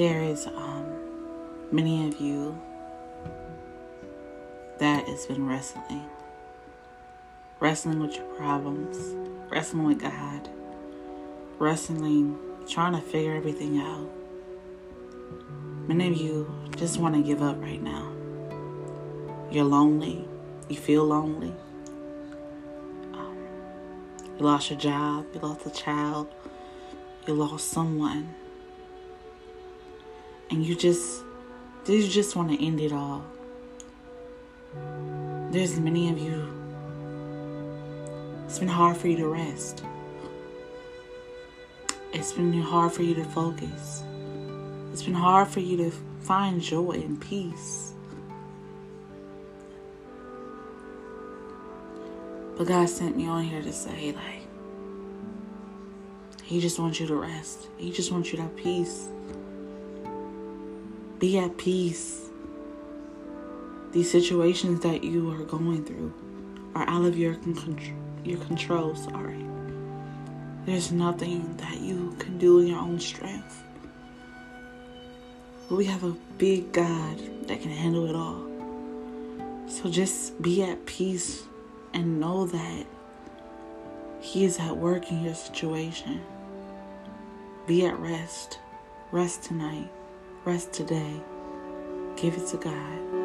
there is um, many of you that has been wrestling, wrestling with your problems, wrestling with God, wrestling, trying to figure everything out. Many of you just want to give up right now. You're lonely. You feel lonely. Um, you lost your job. You lost a child. You lost someone. And you just, you just want to end it all. There's many of you. It's been hard for you to rest. It's been hard for you to focus. It's been hard for you to find joy and peace. But God sent me on here to say, like, He just wants you to rest. He just wants you to have peace. Be at peace. These situations that you are going through are out of your your control. Sorry. There's nothing that you can do in your own strength. But we have a big God that can handle it all. So just be at peace and know that He is at work in your situation. Be at rest. Rest tonight. Rest today. Give it to God.